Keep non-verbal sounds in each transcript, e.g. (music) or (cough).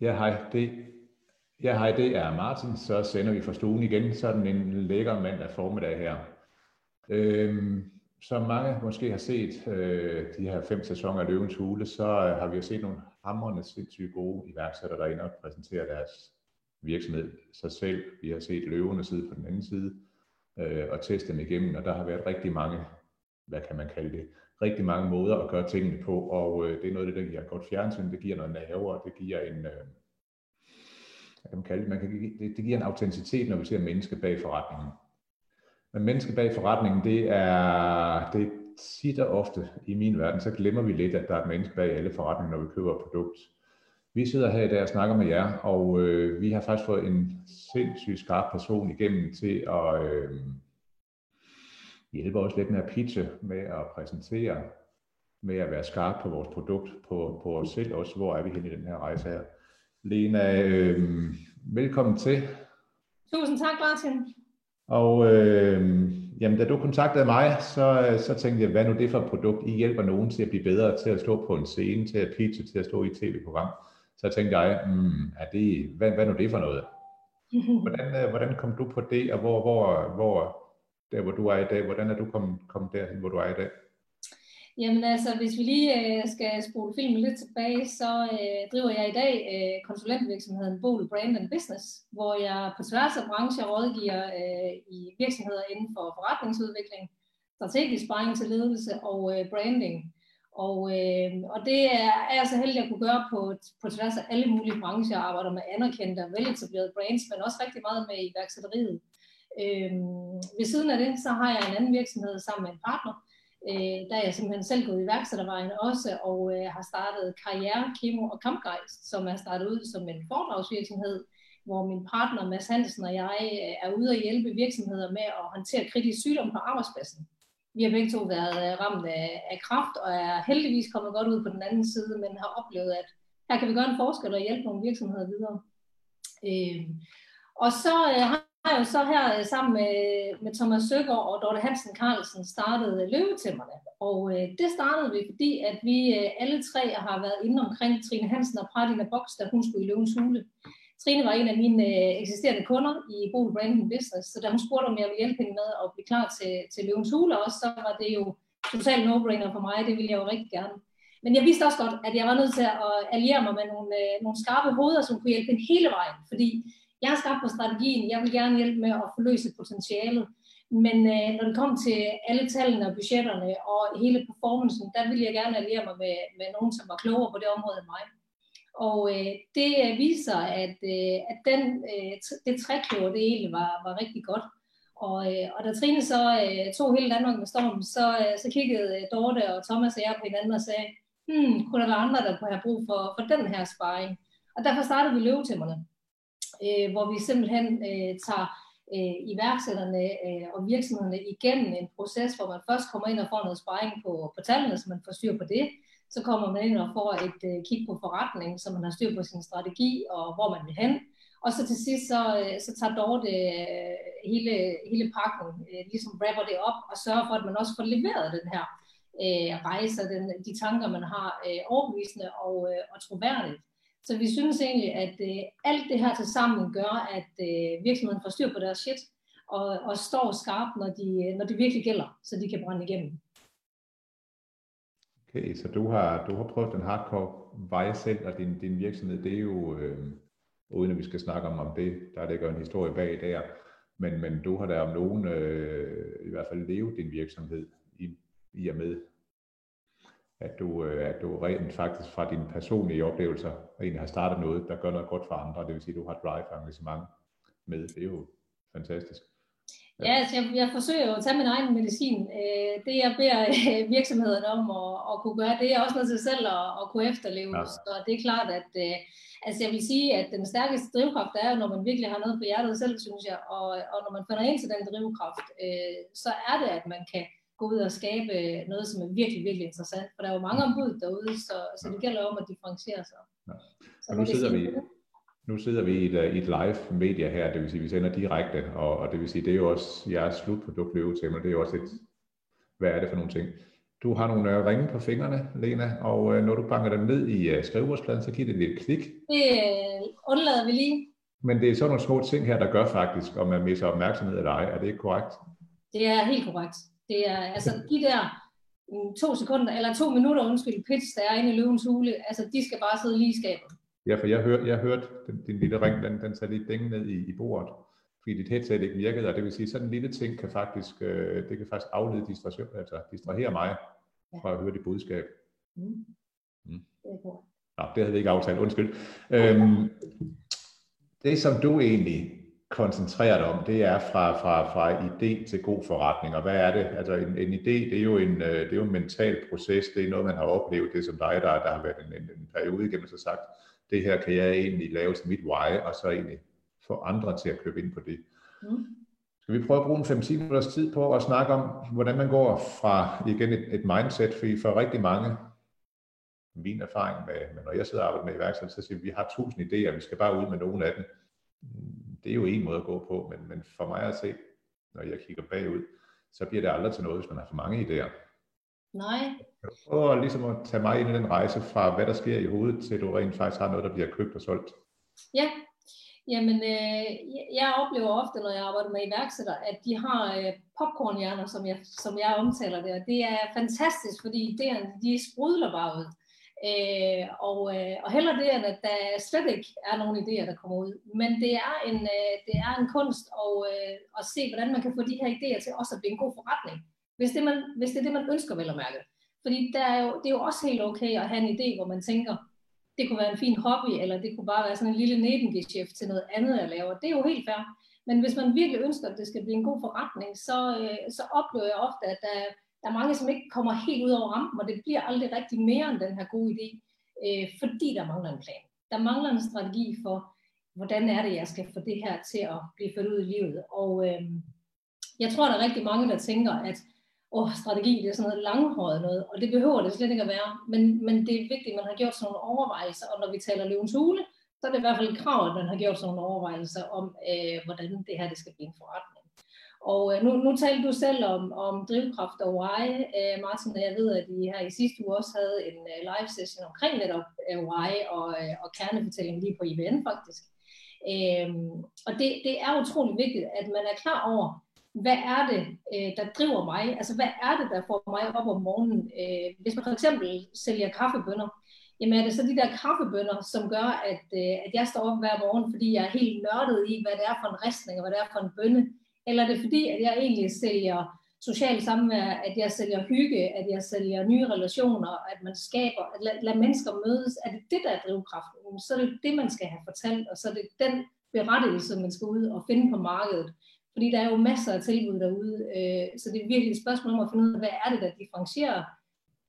Ja, hej. Det, ja, hej, det er Martin. Så sender vi fra stuen igen. Sådan en lækker mandag formiddag her. Øhm, som mange måske har set øh, de her fem sæsoner af Løvens Hule, så øh, har vi jo set nogle hamrende sindssygt gode iværksættere derinde og præsentere deres virksomhed sig selv. Vi har set løvene sidde på den anden side øh, og teste dem igennem, og der har været rigtig mange, hvad kan man kalde det, rigtig mange måder at gøre tingene på, og øh, det er noget af det, der giver godt fjernsyn, det giver noget nerve, og det giver en, øh, hvad kan man kalde det, man kan, det, det giver en autenticitet, når vi ser mennesker bag forretningen. Men mennesker bag forretningen, det er, det er tit og ofte i min verden, så glemmer vi lidt, at der er et menneske bag alle forretninger, når vi køber et produkt. Vi sidder her i dag og snakker med jer, og øh, vi har faktisk fået en sindssygt skarp person igennem til at øh, hjælpe os lidt med at pitche, med at præsentere, med at være skarp på vores produkt, på, på os selv også. Hvor er vi henne i den her rejse her? Lena, øh, velkommen til. Tusind tak, Martin. Og øh, jamen, da du kontaktede mig, så, så tænkte jeg, hvad nu det for et produkt? I hjælper nogen til at blive bedre til at stå på en scene, til at pitche, til at stå i et tv-program. Så tænkte jeg, mm, er det, hvad, hvad nu det for noget? (laughs) Hvordan, øh, hvordan kom du på det, og hvor, hvor, hvor der hvor du er i dag, hvordan er du kommet, kommet derhen, hvor du er i dag? Jamen altså, hvis vi lige øh, skal spole filmen lidt tilbage, så øh, driver jeg i dag øh, konsulentvirksomheden Bol Brand and Business, hvor jeg på tværs af brancher rådgiver øh, i virksomheder inden for forretningsudvikling, strategisk sparring til ledelse og øh, branding. Og, øh, og det er, er jeg så heldig at kunne gøre på, på tværs af alle mulige brancher. Jeg arbejder med anerkendte og veletablerede brands, men også rigtig meget med iværksætteriet. Øh, ved siden af det, så har jeg en anden virksomhed sammen med en partner, øh, der er jeg simpelthen selv gået iværksættervejen også, og øh, har startet Karriere, Kemo og Kampgejst, som er startet ud som en foredragsvirksomhed, hvor min partner Mads Hansen og jeg øh, er ude at hjælpe virksomheder med at håndtere kritisk sygdom på arbejdspladsen. Vi har begge to været øh, ramt af, af kraft, og er heldigvis kommet godt ud på den anden side, men har oplevet, at her kan vi gøre en forskel og hjælpe nogle virksomheder videre. Øh, og så øh, har har jo så her øh, sammen med, med Thomas Søgaard og Dorte Hansen Carlsen startet øh, Løvetæmmerne. Og øh, det startede vi, fordi at vi øh, alle tre har været inde omkring Trine Hansen og Pratina Box, da hun skulle i Løvens Hule. Trine var en af mine øh, eksisterende kunder i Bol Branding Business, så da hun spurgte, om jeg ville hjælpe hende med at blive klar til, til Løvens Hule også, så var det jo totalt no-brainer for mig, det ville jeg jo rigtig gerne. Men jeg vidste også godt, at jeg var nødt til at alliere mig med nogle, øh, nogle skarpe hoveder, som kunne hjælpe hende hele vejen, fordi jeg har skabt på strategien, jeg vil gerne hjælpe med at forløse potentialet, men øh, når det kom til alle tallene og budgetterne og hele performancen, der ville jeg gerne alliere mig med, med nogen, som var klogere på det område end mig. Og øh, det øh, viser, at, øh, at den, øh, det trækløver, det egentlig var, var rigtig godt. Og, øh, og da Trine så øh, tog hele Danmark med storm, så, øh, så kiggede øh, Dorte og Thomas og jeg på hinanden og sagde, hmm, kunne der være andre, der kunne have brug for, for den her sparring? Og derfor startede vi løvetæmmerne øh, hvor vi simpelthen øh, tager øh, iværksætterne øh, og virksomhederne igennem en proces, hvor man først kommer ind og får noget sparring på, på tallene, så man får styr på det. Så kommer man ind og får et øh, kig på forretningen, så man har styr på sin strategi og hvor man vil hen. Og så til sidst, så, øh, så tager Dorte øh, hele, hele pakken, øh, ligesom rapper det op og sørger for, at man også får leveret den her øh, rejse, den, de tanker, man har øh, overbevisende og, øh, og troværdigt. Så vi synes egentlig, at øh, alt det her til sammen gør, at øh, virksomheden får styr på deres shit, og, og står skarpt, når, de, når det virkelig gælder, så de kan brænde igennem. Okay, så du har, du har prøvet den hardcore vej selv, og din, din virksomhed, det er jo, øh, uden at vi skal snakke om, om det, der ligger en historie bag der, men, men du har da om nogen øh, i hvert fald levet din virksomhed i, i og med, at du, øh, at du rent faktisk fra dine personlige oplevelser egentlig har startet noget, der gør noget godt for andre. Det vil sige, at du har drive og engagement med. Det er jo fantastisk. Ja, altså jeg, jeg forsøger jo at tage min egen medicin. Øh, det jeg beder øh, virksomheden om at, at kunne gøre, det er også noget til selv at, at kunne efterleve. Ja. Så det er klart, at altså jeg vil sige, at den stærkeste drivkraft er jo, når man virkelig har noget på hjertet selv, synes jeg. Og, og når man finder ind til den drivkraft, så er det, at man kan gå ud og skabe noget, som er virkelig, virkelig interessant. For der er jo mange ombud derude, så, så det gælder om at differentiere sig. Ja. Så nu sidder vi, nu sidder vi i et, i et live media her, det vil sige, vi sender direkte, og, og det vil sige, det er jo også jeres slutprodukt løve til, men det er jo også et, hvad er det for nogle ting? Du har nogle øh, ringe på fingrene, Lena, og øh, når du banker dem ned i øh, skrivebordspladen, så giver det lidt klik. Det øh, undlader vi lige. Men det er sådan nogle små ting her, der gør faktisk, om man mister opmærksomhed eller ej. Er det ikke korrekt? Det er helt korrekt. Det er altså de der mm, to sekunder, eller to minutter, undskyld, pitch, der er inde i løvens hule, altså de skal bare sidde lige i skabet. Ja, for jeg, hør, jeg hørte den, din lille ring, den, den satte lige dænge ned i, i bordet, fordi dit headset ikke virkede, og det vil sige, sådan en lille ting kan faktisk, øh, det kan faktisk aflede distraktion, altså distrahere mig fra at høre dit budskab. Mm. Mm. Er. Nå, det havde vi ikke aftalt, undskyld. Øhm, det, som du egentlig koncentrerer dig om, det er fra, fra, fra idé til god forretning. Og hvad er det? Altså en, en idé, det er, jo en, øh, det er jo en mental proces. Det er noget, man har oplevet. Det er som dig, der, der har været en, en, en periode igennem, så sagt, det her kan jeg egentlig lave til mit why, og så egentlig få andre til at købe ind på det. Mm. Skal vi prøve at bruge en 5-10 minutters tid på at snakke om, hvordan man går fra igen et, et mindset, fordi for rigtig mange, min erfaring med, med når jeg sidder og arbejder med iværksætter, så siger vi, vi har tusind idéer, vi skal bare ud med nogle af dem. Det er jo en måde at gå på, men, men for mig at se, når jeg kigger bagud, så bliver det aldrig til noget, hvis man har for mange idéer. Nej. Og ligesom at tage mig ind i den rejse fra, hvad der sker i hovedet, til du rent faktisk har noget, der bliver købt og solgt. Ja, Jamen, øh, jeg oplever ofte, når jeg arbejder med iværksættere, at de har øh, popcornhjerner, som jeg, som jeg omtaler det, og det er fantastisk, fordi idéerne, de sprudler bare ud. Øh, og, øh, og heller det, end at der slet ikke er nogen idéer, der kommer ud. Men det er en, øh, det er en kunst at, øh, at se, hvordan man kan få de her idéer til også at blive en god forretning. Hvis det, man, hvis det er det, man ønsker vel at mærke. Fordi der er jo, det er jo også helt okay at have en idé, hvor man tænker, det kunne være en fin hobby, eller det kunne bare være sådan en lille nebengeschæft til noget andet at lave. Det er jo helt fair. Men hvis man virkelig ønsker, at det skal blive en god forretning, så, øh, så oplever jeg ofte, at der, der er mange, som ikke kommer helt ud over rampen, og det bliver aldrig rigtig mere end den her gode idé, øh, fordi der mangler en plan. Der mangler en strategi for, hvordan er det, jeg skal få det her til at blive ført ud i livet. Og øh, jeg tror, der er rigtig mange, der tænker, at åh, strategi, det er sådan noget langhåret noget, og det behøver det slet ikke at være, men, men det er vigtigt, at man har gjort sådan nogle overvejelser, og når vi taler løvens hule, så er det i hvert fald et krav, at man har gjort sådan nogle overvejelser om, øh, hvordan det her det skal blive en forretning. Og øh, nu, nu talte du selv om, om drivkraft og why, øh, Martin, jeg ved, at I her i sidste uge også havde en øh, live session omkring netop øh, why og, øh, og kernefortælling lige på IBN faktisk. Øh, og det, det er utrolig vigtigt, at man er klar over, hvad er det, øh, der driver mig? Altså, hvad er det, der får mig op om morgenen? Øh, hvis man for eksempel sælger kaffebønder, jamen er det så de der kaffebønder, som gør, at, øh, at jeg står op hver morgen, fordi jeg er helt nørdet i, hvad det er for en ristning, og hvad det er for en bønne? Eller er det fordi, at jeg egentlig sælger social samvær, at jeg sælger hygge, at jeg sælger nye relationer, at man skaber, at lade lad mennesker mødes? Er det det, der er drivkraften? Så er det det, man skal have fortalt, og så er det den berettigelse, man skal ud og finde på markedet. Fordi der er jo masser af tilbud derude, øh, så det er virkelig et spørgsmål om at finde ud af, hvad er det, der differentierer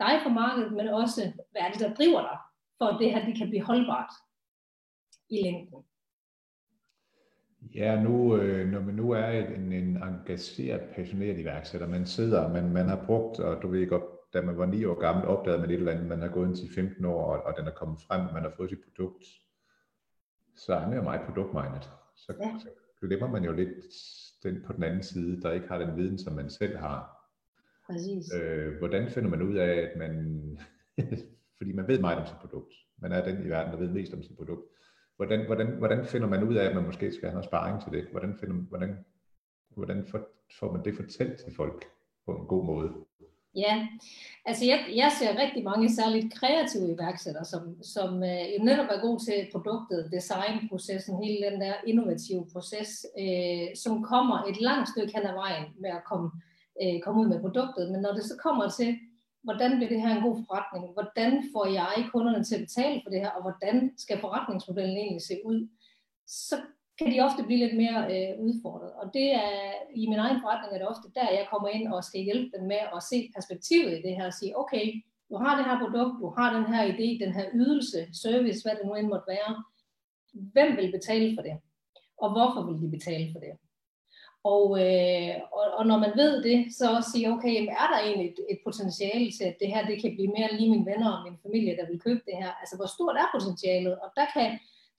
dig fra markedet, men også, hvad er det, der driver dig, for at det her det kan blive holdbart i længden. Ja, nu, øh, når man nu er en, en engageret, passioneret iværksætter, man sidder, man, man har brugt, og du ved godt, da man var 9 år gammel, opdagede man et eller andet, man har gået ind til 15 år, og, og den er kommet frem, man har fået sit produkt, så er man jo meget produktmindet. Så, ja. så glemmer man jo lidt den på den anden side, der ikke har den viden, som man selv har. Præcis. Øh, hvordan finder man ud af, at man, (laughs) fordi man ved meget om sit produkt, man er den i verden, der ved mest om sit produkt, hvordan, hvordan, hvordan finder man ud af, at man måske skal have noget sparring til det? Hvordan, finder, hvordan, hvordan får, får man det fortalt til folk på en god måde? Ja, altså jeg, jeg ser rigtig mange særligt kreative iværksættere, som, som øh, jo netop er gode til produktet, designprocessen, hele den der innovative proces, øh, som kommer et langt stykke hen ad vejen med at komme, øh, komme ud med produktet. Men når det så kommer til, hvordan bliver det her en god forretning, hvordan får jeg kunderne til at betale for det her, og hvordan skal forretningsmodellen egentlig se ud, så kan de ofte blive lidt mere øh, udfordret. Og det er, i min egen forretning er det ofte der, jeg kommer ind og skal hjælpe dem med at se perspektivet i det her og sige, okay, du har det her produkt, du har den her idé, den her ydelse, service, hvad det nu end måtte være. Hvem vil betale for det? Og hvorfor vil de betale for det? Og, øh, og, og når man ved det, så også sige, okay, er der egentlig et, et potentiale til, at det her det kan blive mere lige mine venner og min familie, der vil købe det her? Altså, hvor stort er potentialet? Og der kan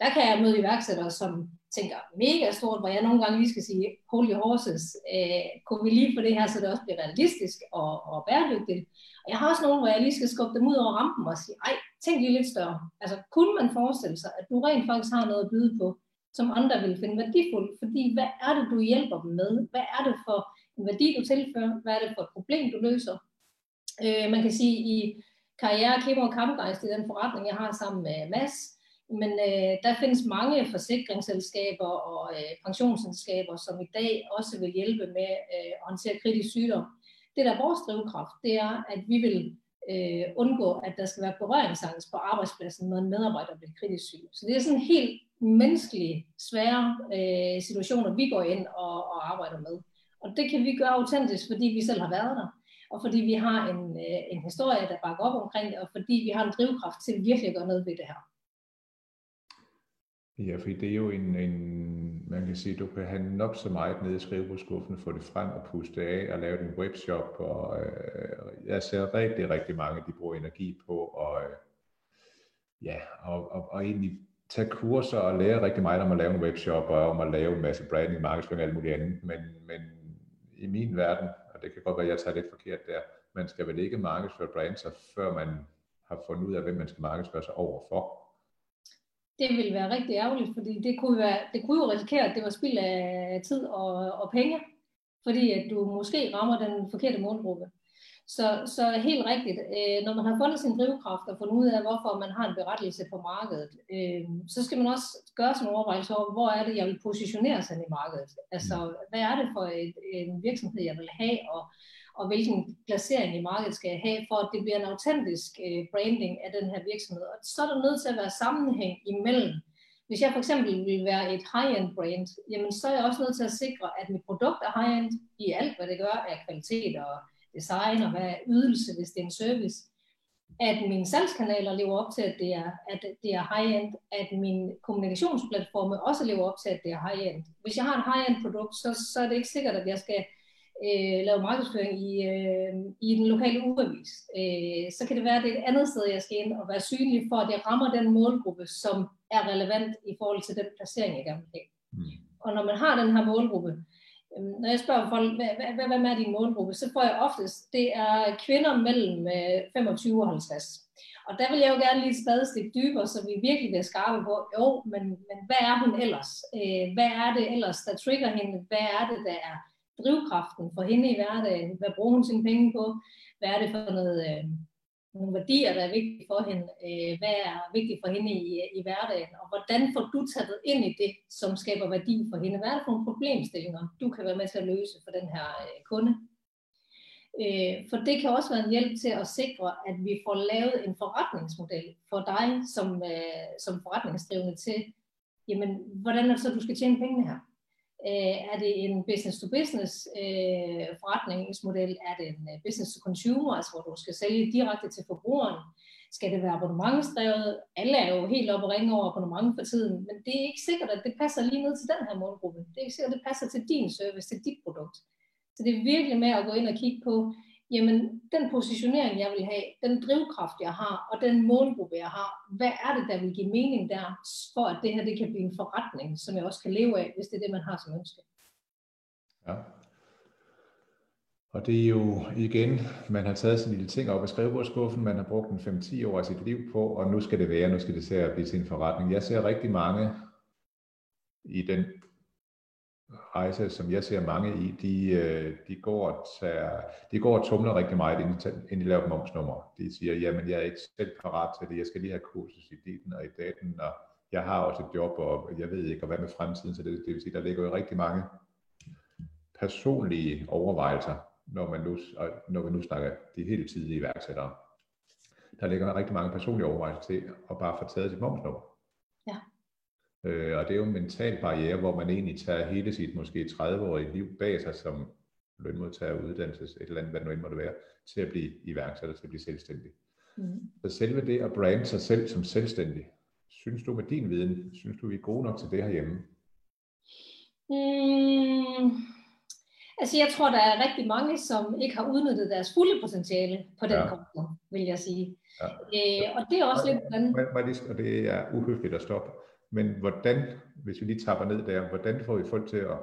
der kan jeg møde iværksættere, som tænker mega stort, hvor jeg nogle gange lige skal sige, holy horses, øh, kunne vi lige få det her, så det også bliver realistisk og, og bæredygtigt. Og jeg har også nogle, hvor jeg lige skal skubbe dem ud over rampen og sige, ej, tænk lige lidt større. Altså, kunne man forestille sig, at du rent faktisk har noget at byde på, som andre vil finde værdifuldt? Fordi hvad er det, du hjælper dem med? Hvad er det for en værdi, du tilfører? Hvad er det for et problem, du løser? Øh, man kan sige, i karriere, kæmper og kampgejst, i den forretning, jeg har sammen med Mads, men øh, der findes mange forsikringsselskaber og øh, pensionsselskaber, som i dag også vil hjælpe med øh, at håndtere kritisk sygdom. Det, der er vores drivkraft, det er, at vi vil øh, undgå, at der skal være berøringsangst på arbejdspladsen, når en medarbejder bliver kritisk syg. Så det er sådan en helt menneskelige, svære øh, situationer, vi går ind og, og arbejder med. Og det kan vi gøre autentisk, fordi vi selv har været der, og fordi vi har en, øh, en historie, der bakker op omkring det, og fordi vi har en drivkraft til virkelig at gøre noget ved det her. Ja, fordi det er jo en, en, man kan sige, du kan have nok så meget nede i skrivebordskuffen, få det frem og puste af og lave din webshop, og øh, jeg ser rigtig, rigtig mange, de bruger energi på, og øh, ja, og, og, og egentlig tage kurser og lære rigtig meget om at lave en webshop, og om at lave en masse branding, markedsføring og alt muligt andet, men, men i min verden, og det kan godt være, at jeg tager lidt forkert der, man skal vel ikke markedsføre brands, før man har fundet ud af, hvem man skal markedsføre sig over for det ville være rigtig ærgerligt, fordi det kunne, være, det kunne jo risikere, at det var spild af tid og, og penge, fordi at du måske rammer den forkerte målgruppe. Så, så helt rigtigt, øh, når man har fundet sin drivkraft og fundet ud af, hvorfor man har en berettelse på markedet, øh, så skal man også gøre sådan en overvejelse over, hvor er det, jeg vil positionere sig i markedet. Altså, hvad er det for et, en virksomhed, jeg vil have, og, og hvilken placering i markedet skal jeg have, for at det bliver en autentisk øh, branding af den her virksomhed. Og så er der nødt til at være sammenhæng imellem. Hvis jeg for eksempel vil være et high-end brand, jamen så er jeg også nødt til at sikre, at mit produkt er high-end i alt, hvad det gør af kvalitet og design og hvad er ydelse, hvis det er en service. At mine salgskanaler lever op til, at det er, at det er high-end. At mine kommunikationsplatforme også lever op til, at det er high-end. Hvis jeg har en high-end produkt, så, så er det ikke sikkert, at jeg skal øh, lave markedsføring i, øh, i den lokale ugeavis. Øh, så kan det være, at det er et andet sted, jeg skal ind og være synlig for, at jeg rammer den målgruppe, som er relevant i forhold til den placering, jeg gerne vil have. Mm. Og når man har den her målgruppe, Øhm, når jeg spørger folk, hvad, hvad, hvad er din målgruppe, så får jeg oftest, det er kvinder mellem øh, 25 og 50. Og der vil jeg jo gerne lige et spadestik dybere, så vi virkelig bliver skarpe på, jo, men, men hvad er hun ellers? Øh, hvad er det ellers, der trigger hende? Hvad er det, der er drivkraften for hende i hverdagen? Hvad bruger hun sine penge på? Hvad er det for noget, øh, nogle værdier, der er vigtige for hende? Øh, hvad er vigtigt for hende i, i hverdagen? Og hvordan får du taget ind i det, som skaber værdi for hende? Hvad er det for nogle problemstillinger, du kan være med til at løse for den her øh, kunde? Øh, for det kan også være en hjælp til at sikre, at vi får lavet en forretningsmodel for dig som, øh, som forretningsdrivende til, jamen, hvordan er det så, du skal tjene pengene her? Øh, er det en business-to-business øh, forretningsmodel? Er det en øh, business-to-consumer, altså hvor du skal sælge direkte til forbrugeren? Skal det være abonnementsdrevet? Alle er jo helt oppe og ringe over abonnement for tiden, men det er ikke sikkert, at det passer lige ned til den her målgruppe. Det er ikke sikkert, at det passer til din service, til dit produkt. Så det er virkelig med at gå ind og kigge på, jamen den positionering, jeg vil have, den drivkraft, jeg har, og den målgruppe, jeg har, hvad er det, der vil give mening der, for at det her det kan blive en forretning, som jeg også kan leve af, hvis det er det, man har som ønske. Ja. Og det er jo igen, man har taget sine lille ting op af skrivebordskuffen, man har brugt en 5-10 år af sit liv på, og nu skal det være, nu skal det se at blive til en forretning. Jeg ser rigtig mange i den rejse, som jeg ser mange i, de, øh, de, går, og tager, de går og tumler rigtig meget, inden de laver momsnummer. De siger, jamen jeg er ikke selv parat til det, jeg skal lige have kursus i diten og i daten, og jeg har også et job, og jeg ved ikke, og hvad med fremtiden, så det, det vil sige, der ligger jo rigtig mange personlige overvejelser, når man nu, når vi nu snakker de helt tidlige iværksættere. Der ligger rigtig mange personlige overvejelser til at bare få taget sit momsnummer. Øh, og det er jo en mental barriere, hvor man egentlig tager hele sit måske 30-årige liv bag sig som lønmodtager, uddannelses, et eller andet, hvad det nu end måtte være, til at blive iværksætter, til at blive selvstændig. Mm. Så selve det at brande sig selv som selvstændig, synes du med din viden, synes du vi er gode nok til det herhjemme? Mm. Altså jeg tror, der er rigtig mange, som ikke har udnyttet deres fulde potentiale på den ja. konto, vil jeg sige. Ja. Øh, og det er også lidt... Hvordan... Og det er uhøfligt at stoppe. Men hvordan, hvis vi lige tapper ned der, hvordan får vi folk til at,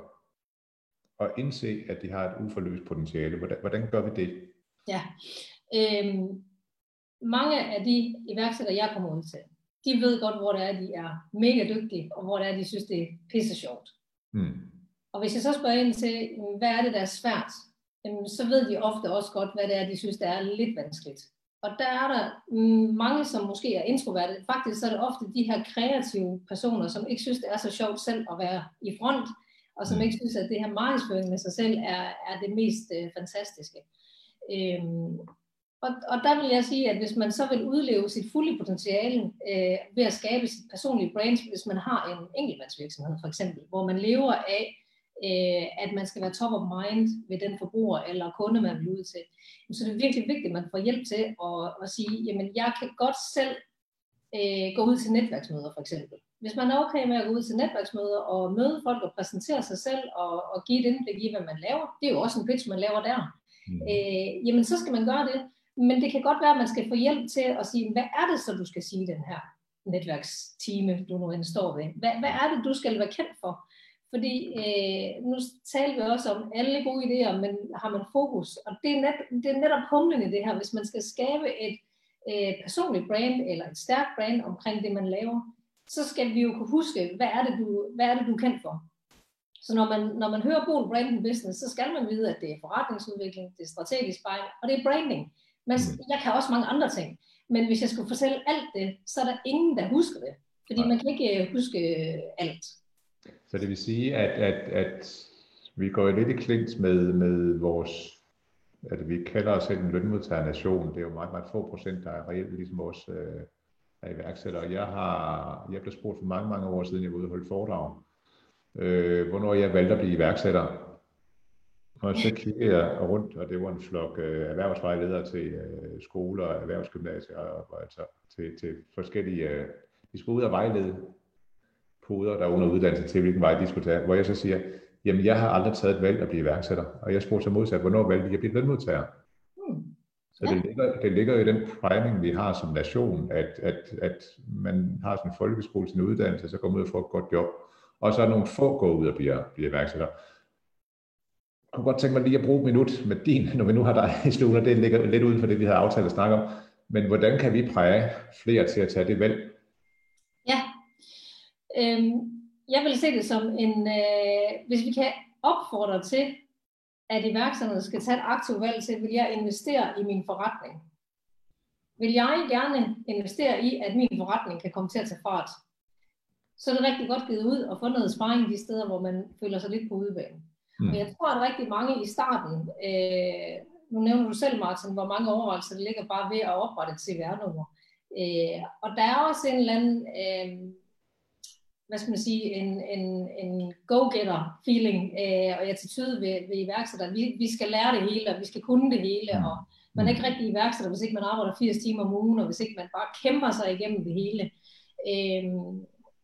at indse, at de har et uforløst potentiale? Hvordan, hvordan gør vi det? Ja, øhm, mange af de iværksættere, jeg kommer ud til, de ved godt, hvor det er, de er mega dygtige, og hvor det er, de synes, det er pisse sjovt. Mm. Og hvis jeg så spørger ind til, hvad er det, der er svært, så ved de ofte også godt, hvad det er, de synes, der er lidt vanskeligt. Og der er der mange, som måske er introverte. Faktisk så er det ofte de her kreative personer, som ikke synes, det er så sjovt selv at være i front, og som mm. ikke synes, at det her markedsføring med sig selv er, er det mest øh, fantastiske. Øhm, og, og der vil jeg sige, at hvis man så vil udleve sit fulde potentiale øh, ved at skabe sit personlige brand, hvis man har en enkeltmandsvirksomhed for eksempel, hvor man lever af, øh, at man skal være top of mind ved den forbruger eller kunde, man vil ud til, så det er virkelig vigtigt, at man får hjælp til at, at sige, jamen jeg kan godt selv øh, gå ud til netværksmøder for eksempel. Hvis man er okay med at gå ud til netværksmøder og møde folk og præsentere sig selv og, og give et indblik i, hvad man laver, det er jo også en pitch, man laver der. Mm. Øh, jamen så skal man gøre det. Men det kan godt være, at man skal få hjælp til at sige, hvad er det så, du skal sige den her netværkstime, du nu end står ved? Hvad, hvad er det, du skal være kendt for? Fordi øh, nu taler vi også om alle gode idéer, men har man fokus? Og det er, net, det er netop humlen i det her. Hvis man skal skabe et øh, personligt brand, eller et stærkt brand omkring det, man laver, så skal vi jo kunne huske, hvad er det, du, hvad er det, du er kendt for? Så når man, når man hører Bol Branding Business, så skal man vide, at det er forretningsudvikling, det er strategisk spejl, og det er branding. Men mm. jeg kan også mange andre ting. Men hvis jeg skulle fortælle alt det, så er der ingen, der husker det. Fordi man kan ikke øh, huske øh, alt. Så det vil sige, at, at, at vi går lidt i klint med, med vores, at vi kalder os selv en lønmodtagernation. Det er jo meget, meget få procent, der er reelt ligesom vores øh, er iværksættere. Jeg har, jeg blev spurgt for mange, mange år siden, jeg var ude og holde foredrag, øh, hvornår jeg valgte at blive iværksætter. Og så kiggede jeg rundt, og det var en flok øh, erhvervsvejledere til øh, skoler, erhvervsgymnasier og altså til, til forskellige... Øh, de skulle ud og vejlede poder, der er under uddannelse til, hvilken vej de skulle tage. Hvor jeg så siger, jamen jeg har aldrig taget et valg at blive iværksætter. Og jeg spurgte så modsat, hvornår valgte jeg at blive lønmodtager? Så det ligger, det ligger i den priming, vi har som nation, at, at, at man har sådan en folkeskole, sin uddannelse, så går man ud og får et godt job. Og så er nogle få går ud og bliver, bliver iværksætter. Jeg kunne godt tænke mig lige at bruge et minut med din, når vi nu har dig i stuen, det ligger lidt uden for det, vi har aftalt at snakke om. Men hvordan kan vi præge flere til at tage det valg? Øhm, jeg vil se det som en, øh, hvis vi kan opfordre til, at iværksætterne skal tage et aktivt valg til, vil jeg investere i min forretning? Vil jeg gerne investere i, at min forretning kan komme til at tage fart? Så er det rigtig godt givet ud og få noget sparring de steder, hvor man føler sig lidt på udebane. Mm. Og jeg tror, at rigtig mange i starten, øh, nu nævner du selv, Martin, hvor mange overvejelser det ligger bare ved at oprette et CVR-nummer. Øh, og der er også en eller anden, øh, hvad skal man sige, en, en, en go-getter feeling øh, og attitude ved, ved iværksætter. Vi, vi skal lære det hele, og vi skal kunne det hele, mm. og man er ikke rigtig iværksætter, hvis ikke man arbejder 80 timer om ugen, og hvis ikke man bare kæmper sig igennem det hele. Øh,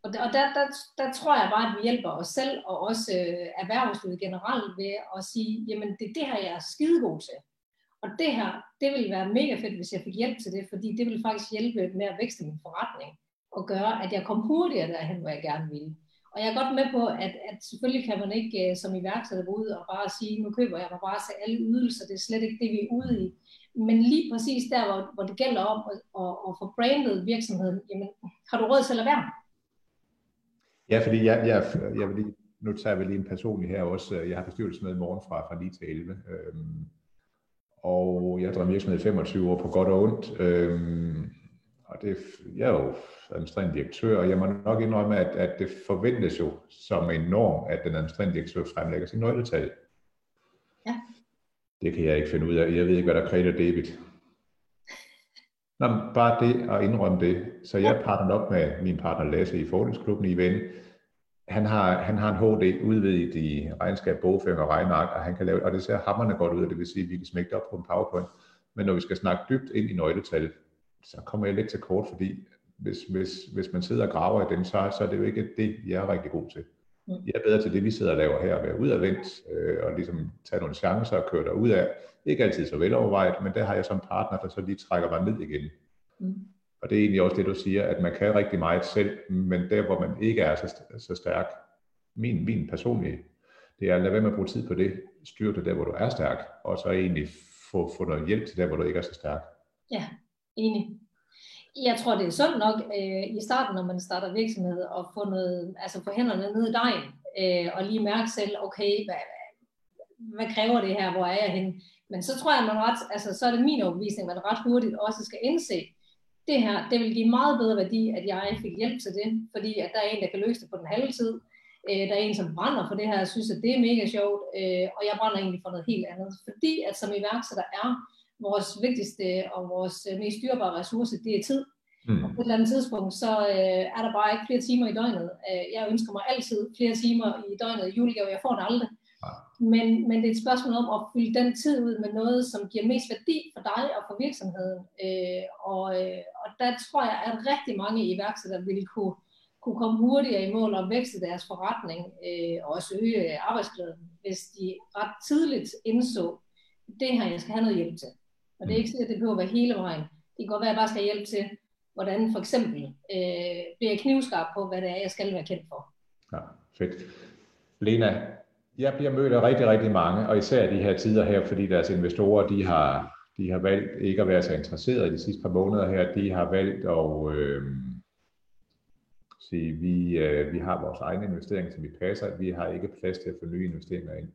og der, og der, der, der tror jeg bare, at vi hjælper os selv, og også øh, erhvervslivet generelt ved at sige, jamen det er det her, jeg er skidegod til. Og det her, det vil være mega fedt, hvis jeg fik hjælp til det, fordi det vil faktisk hjælpe med at vækste min forretning, og gøre, at jeg kom hurtigere derhen, hvor jeg gerne ville. Og jeg er godt med på, at, at selvfølgelig kan man ikke øh, som iværksætter gå ud og bare sige, nu køber jeg mig bare til alle ydelser, det er slet ikke det, vi er ude i. Men lige præcis der, hvor, hvor det gælder om at, at, at få brandet virksomheden, jamen har du råd til at lade være? Ja, fordi jeg, jeg, jeg vil lige, nu tager vi lige en personlig her også. Jeg har bestyrelsesmøde i morgen fra, fra 9 til 11. Øhm, og jeg har drevet virksomhed i 25 år på godt og ondt. Øhm, og det, jeg er jo administrerende direktør, og jeg må nok indrømme, at, at det forventes jo som en norm, at den administrerende direktør fremlægger sin nøgletal. Ja. Det kan jeg ikke finde ud af. Jeg ved ikke, hvad der kræver debit. Nå, bare det at indrømme det. Så jeg partner op med min partner Lasse i Fordelsklubben i Ven. Han har, han har en HD udvidet i regnskab, bogføring og regneark, og han kan lave, og det ser hammerne godt ud, og det vil sige, at vi kan smække det op på en PowerPoint. Men når vi skal snakke dybt ind i nøgletal, så kommer jeg lidt til kort, fordi hvis, hvis, hvis man sidder og graver i dem, så, så er det jo ikke det, jeg er rigtig god til. Mm. Jeg er bedre til det, vi sidder og laver her, at være udadvendt øh, og ligesom tage nogle chancer og køre derud af. Ikke altid så velovervejet, men der har jeg som partner, der så lige trækker mig ned igen. Mm. Og det er egentlig også det, du siger, at man kan rigtig meget selv, men der, hvor man ikke er så, så stærk, min, min personlige, det er at lade være med at bruge tid på det, styr det der, hvor du er stærk, og så egentlig få, få noget hjælp til der, hvor du ikke er så stærk. Ja, enig. Jeg tror, det er sundt nok øh, i starten, når man starter virksomhed, at få, noget, altså få hænderne ned i dejen, øh, og lige mærke selv, okay, hvad, hvad kræver det her, hvor er jeg henne? Men så tror jeg, man ret, altså så er det min overbevisning, man ret hurtigt også skal indse, det her, det vil give meget bedre værdi, at jeg fik hjælp til det, fordi at der er en, der kan løse det på den halve tid. Øh, der er en, som brænder for det her, og synes, at det er mega sjovt, øh, og jeg brænder egentlig for noget helt andet. Fordi at som iværksætter er vores vigtigste og vores mest styrbare ressource, det er tid. Mm. Og på et eller andet tidspunkt, så øh, er der bare ikke flere timer i døgnet. Øh, jeg ønsker mig altid flere timer i døgnet i julegave. Jeg får det aldrig. Men, men det er et spørgsmål om at fylde den tid ud med noget, som giver mest værdi for dig og for virksomheden. Øh, og, øh, og der tror jeg, at rigtig mange iværksættere vil kunne, kunne komme hurtigere i mål og vækste deres forretning øh, og også øge arbejdsglæden, hvis de ret tidligt indså, det her, jeg skal have noget hjælp til. Og det er ikke sikkert, at det behøver at være hele vejen. Det kan godt være, at jeg bare skal have hjælp til, hvordan for eksempel øh, bliver jeg knivskarp på, hvad det er, jeg skal være kendt for. Ja, fedt. Lena, jeg bliver mødt af rigtig, rigtig mange, og især de her tider her, fordi deres investorer, de har, de har valgt ikke at være så interesserede i de sidste par måneder her. De har valgt at øh, sige, vi, øh, vi har vores egen investering, som vi passer. Vi har ikke plads til at få nye investeringer ind.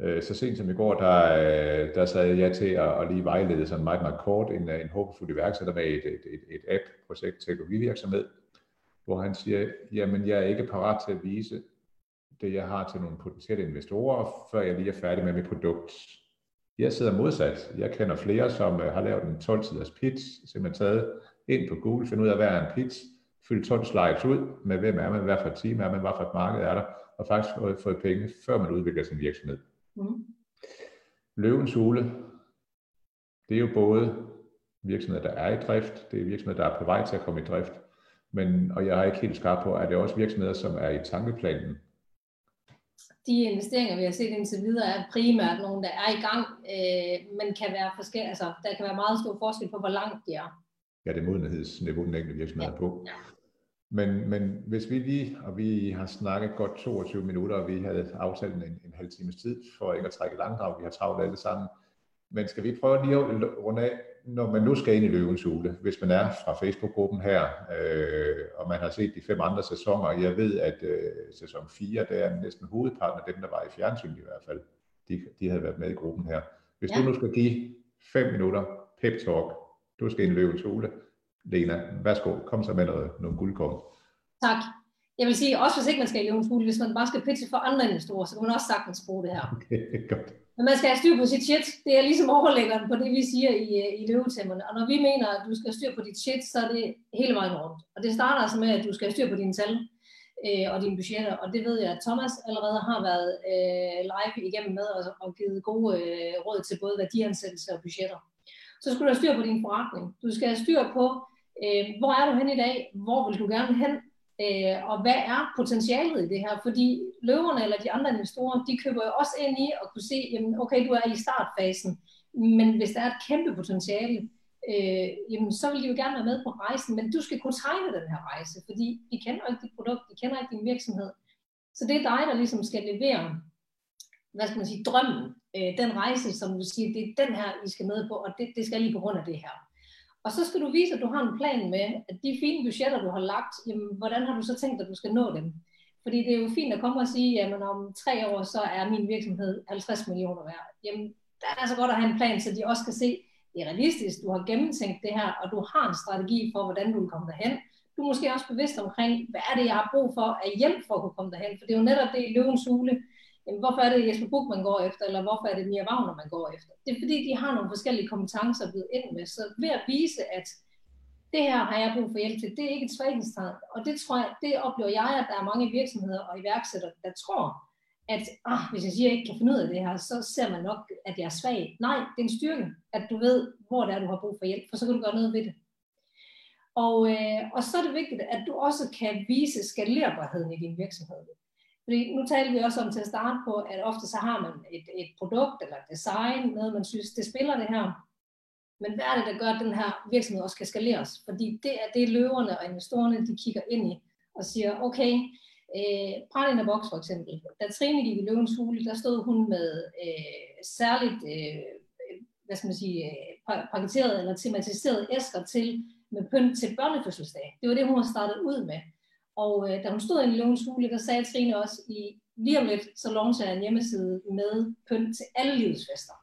Øh, så sent som i går, der, øh, der sad jeg til at, at lige vejlede sådan meget, meget kort en, øh, en håbefuld iværksætter med et, et, et, et app-projekt, teknologivirksomhed, hvor han siger, jamen jeg er ikke parat til at vise det, jeg har til nogle potentielle investorer, før jeg lige er færdig med mit produkt. Jeg sidder modsat. Jeg kender flere, som har lavet en 12-siders pitch, simpelthen taget ind på Google, finde ud af, hvad er en pitch, fylde 12 slides ud med, hvem er man, hvad for et team er man, hvad for et marked er der, og faktisk fået, fået penge, før man udvikler sin virksomhed. Mm. Løvens hule, det er jo både virksomheder, der er i drift, det er virksomheder, der er på vej til at komme i drift, men, og jeg er ikke helt skarp på, at det er også virksomheder, som er i tankeplanen. De investeringer, vi har set indtil videre, er primært nogle, der er i gang, øh, men kan være forskellige, altså, der kan være meget stor forskel på, hvor langt de er. Ja, det modenhedsniveau, den enkelte virksomhed ja. er på. Ja. Men, men hvis vi lige, og vi har snakket godt 22 minutter, og vi havde aftalt en, en halv times tid for ikke at trække langdrag, vi har travlt alle sammen. Men skal vi prøve lige at runde af, når man nu skal ind i løvens hule, hvis man er fra Facebook-gruppen her, øh, og man har set de fem andre sæsoner, jeg ved, at øh, sæson 4, der er næsten hovedparten af dem, der var i fjernsyn i hvert fald, de, de havde været med i gruppen her. Hvis ja. du nu skal give fem minutter pep talk, du skal ind i løvens hule, Lena, værsgo, kom så med noget, nogle guldkorn. Tak. Jeg vil sige, også hvis ikke man skal i løvens hule, hvis man bare skal pitche for andre investorer, så kan man også sagtens bruge det her. Okay, (laughs) godt. Men man skal have styr på sit shit. Det er ligesom overlæggeren på det, vi siger i, øh, i løvetæmmerne. Og når vi mener, at du skal have styr på dit shit, så er det hele vejen rundt. Og det starter altså med, at du skal have styr på dine tal øh, og dine budgetter. Og det ved jeg, at Thomas allerede har været øh, live igennem med og, og givet gode øh, råd til både værdiansættelse og budgetter. Så skal du have styr på din forretning. Du skal have styr på, øh, hvor er du hen i dag? Hvor vil du gerne hen? Øh, og hvad er potentialet i det her? Fordi løverne eller de andre investorer, de køber jo også ind i at kunne se, jamen, okay, du er i startfasen, men hvis der er et kæmpe potentiale, øh, jamen, så vil de jo gerne være med på rejsen, men du skal kunne tegne den her rejse, fordi de kender ikke dit produkt, de kender ikke din virksomhed. Så det er dig, der ligesom skal levere, hvad skal man sige, drømmen, øh, den rejse, som du siger, det er den her, I skal med på, og det, det skal lige på grund af det her. Og så skal du vise, at du har en plan med, at de fine budgetter, du har lagt, jamen, hvordan har du så tænkt, at du skal nå dem? Fordi det er jo fint at komme og sige, at om tre år, så er min virksomhed 50 millioner værd. Jamen, der er altså godt at have en plan, så de også kan se, det er realistisk, du har gennemtænkt det her, og du har en strategi for, hvordan du vil komme derhen. Du er måske også bevidst omkring, hvad er det, jeg har brug for af hjælp for at kunne komme derhen. For det er jo netop det i løvens hule, jamen, hvorfor er det Jesper Buch, man går efter, eller hvorfor er det Mia Wagner, man går efter? Det er fordi, de har nogle forskellige kompetencer at byde ind med. Så ved at vise, at det her har jeg brug for hjælp til, det er ikke et svaghedstegn. Og det tror jeg, det oplever jeg, at der er mange virksomheder og iværksættere, der tror, at ah, hvis jeg siger, at jeg ikke kan finde ud af det her, så ser man nok, at jeg er svag. Nej, det er en styrke, at du ved, hvor det er, du har brug for hjælp, for så kan du gøre noget ved det. Og, øh, og så er det vigtigt, at du også kan vise skalerbarheden i din virksomhed. Fordi nu taler vi også om til at starte på, at ofte så har man et, et produkt eller et design, noget man synes, det spiller det her. Men hvad er det, der gør, at den her virksomhed også kan skaleres? Fordi det er det, løverne og investorerne de kigger ind i og siger, okay, øh, Brændende Box for eksempel. Da Trine gik i løvens hule, der stod hun med øh, særligt øh, hvad skal man sige, øh, paketeret eller tematiseret æsker til med pynt til børnefødselsdag. Det var det, hun har startet ud med. Og øh, da hun stod i løvens hule, der sagde Trine også, i lige om lidt, så launcher jeg en hjemmeside med pynt til alle livets fester.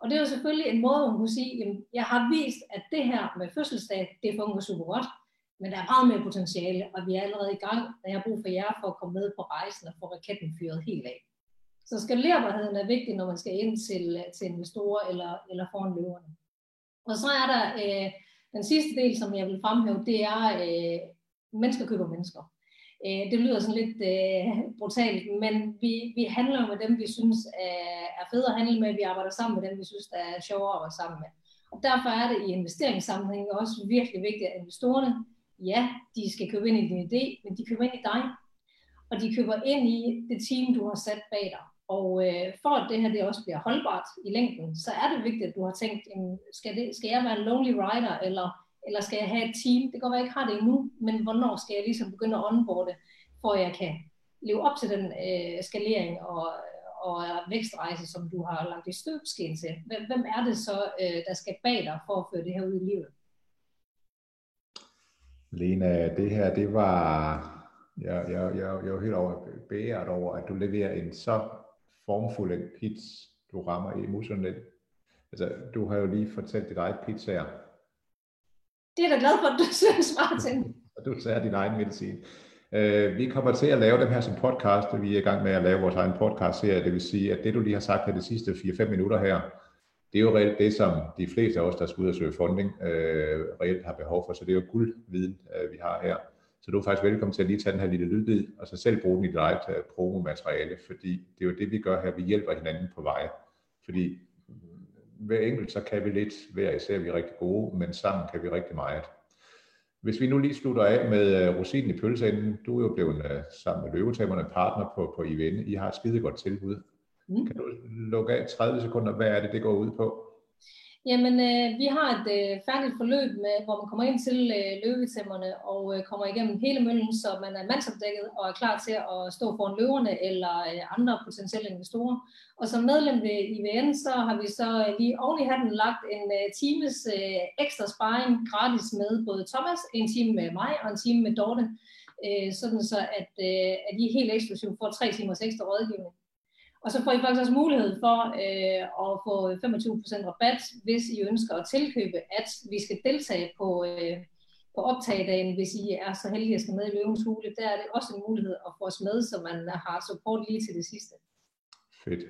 Og det var selvfølgelig en måde, hun kunne sige, jamen, jeg har vist, at det her med fødselsdag, det fungerer super godt, men der er meget mere potentiale, og vi er allerede i gang, og jeg har brug for jer for at komme med på rejsen og få raketten fyret helt af. Så skalerbarheden er vigtig, når man skal ind til, øh, til investorer eller, eller foran løverne. Og så er der øh, den sidste del, som jeg vil fremhæve, det er, øh, mennesker køber mennesker. Øh, det lyder sådan lidt øh, brutalt, men vi, vi handler med dem, vi synes er, er fede at handle med. Vi arbejder sammen med dem, vi synes der er sjovere at være sammen med. Og derfor er det i investeringssammenhæng også virkelig vigtigt, at investorerne, ja, de skal købe ind i din idé, men de køber ind i dig. Og de køber ind i det team, du har sat bag dig. Og øh, for at det her det også bliver holdbart i længden, så er det vigtigt, at du har tænkt, skal, det, skal jeg være en lonely rider, eller, eller skal jeg have et team? Det kan være, at jeg ikke har det endnu, men hvornår skal jeg ligesom begynde at onboarde, for at jeg kan leve op til den øh, skalering og, og vækstrejse, som du har lagt i støbsken til. Hvem, hvem er det så, øh, der skal bag dig for at føre det her ud i livet? Lena, det her, det var, jeg, jeg, jeg, jeg er helt over, beæret over, at du leverer en så formfulde pitch, du rammer emotionelt. Altså, du har jo lige fortalt dit eget pitch her. Det er da glad for, at du (laughs) synes, Martin. Og du tager din egen medicin. Uh, vi kommer til at lave dem her som podcast. Vi er i gang med at lave vores egen podcast-serie. Det vil sige, at det du lige har sagt her de sidste 4-5 minutter her, det er jo reelt det, som de fleste af os, der skal ud og søge funding, uh, reelt har behov for. Så det er jo guldviden, øh, vi har her. Så du er faktisk velkommen til at lige tage den her lille lydbid, og så selv bruge den i dit eget promomateriale, fordi det er jo det, vi gør her. Vi hjælper hinanden på vej. Fordi hver enkelt, så kan vi lidt, hver især vi er rigtig gode, men sammen kan vi rigtig meget. Hvis vi nu lige slutter af med uh, rosinen i pølseenden, du er jo blevet uh, sammen med løvetaberne partner på, på IVN. I har et skide godt tilbud. Mm. Kan du lukke af 30 sekunder, hvad er det, det går ud på? Jamen, øh, vi har et øh, færdigt forløb, med, hvor man kommer ind til øh, løvetæmmerne og øh, kommer igennem hele møllen, så man er mandsopdækket og er klar til at stå foran løverne eller øh, andre potentielle investorer. Og som medlem ved IVN, så har vi så øh, lige oven i hatten lagt en øh, times øh, ekstra sparring gratis med både Thomas, en time med mig og en time med Dorte, øh, sådan så at, øh, at I helt eksklusivt får tre timers ekstra rådgivning. Og så får I faktisk også mulighed for øh, at få 25% rabat, hvis I ønsker at tilkøbe, at vi skal deltage på, øh, på optagedagen, hvis I er så heldige at skal med i løvens hule. Der er det også en mulighed at få os med, så man har support lige til det sidste. Fedt.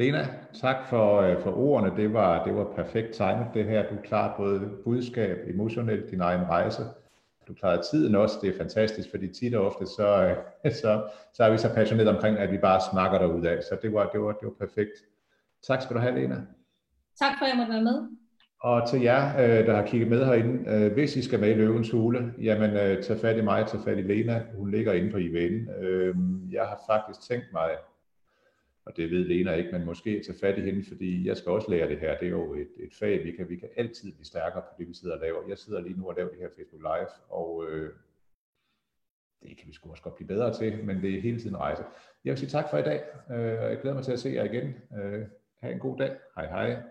Lena, tak for, øh, for ordene. Det var, det var perfekt timet det her. Du klarer både budskab, emotionelt, din egen rejse, du klarede tiden også, det er fantastisk, fordi tit og ofte, så, så, så er vi så passionerede omkring, at vi bare snakker derud af. Så det var, det var, det var perfekt. Tak skal du have, Lena. Tak for, at jeg måtte være med. Og til jer, øh, der har kigget med herinde, øh, hvis I skal med i Løvens Hule, jamen øh, tag fat i mig, tag fat i Lena. Hun ligger inde på IVN. Jeg har faktisk tænkt mig og det ved Lena ikke, men måske tage fat i hende, fordi jeg skal også lære det her. Det er jo et, et fag, vi kan, vi kan altid blive stærkere på det, vi sidder og laver. Jeg sidder lige nu og laver det her Facebook Live, og øh, det kan vi sgu også godt blive bedre til, men det er hele tiden rejse. Jeg vil sige tak for i dag, øh, og jeg glæder mig til at se jer igen. Øh, ha' en god dag. Hej hej.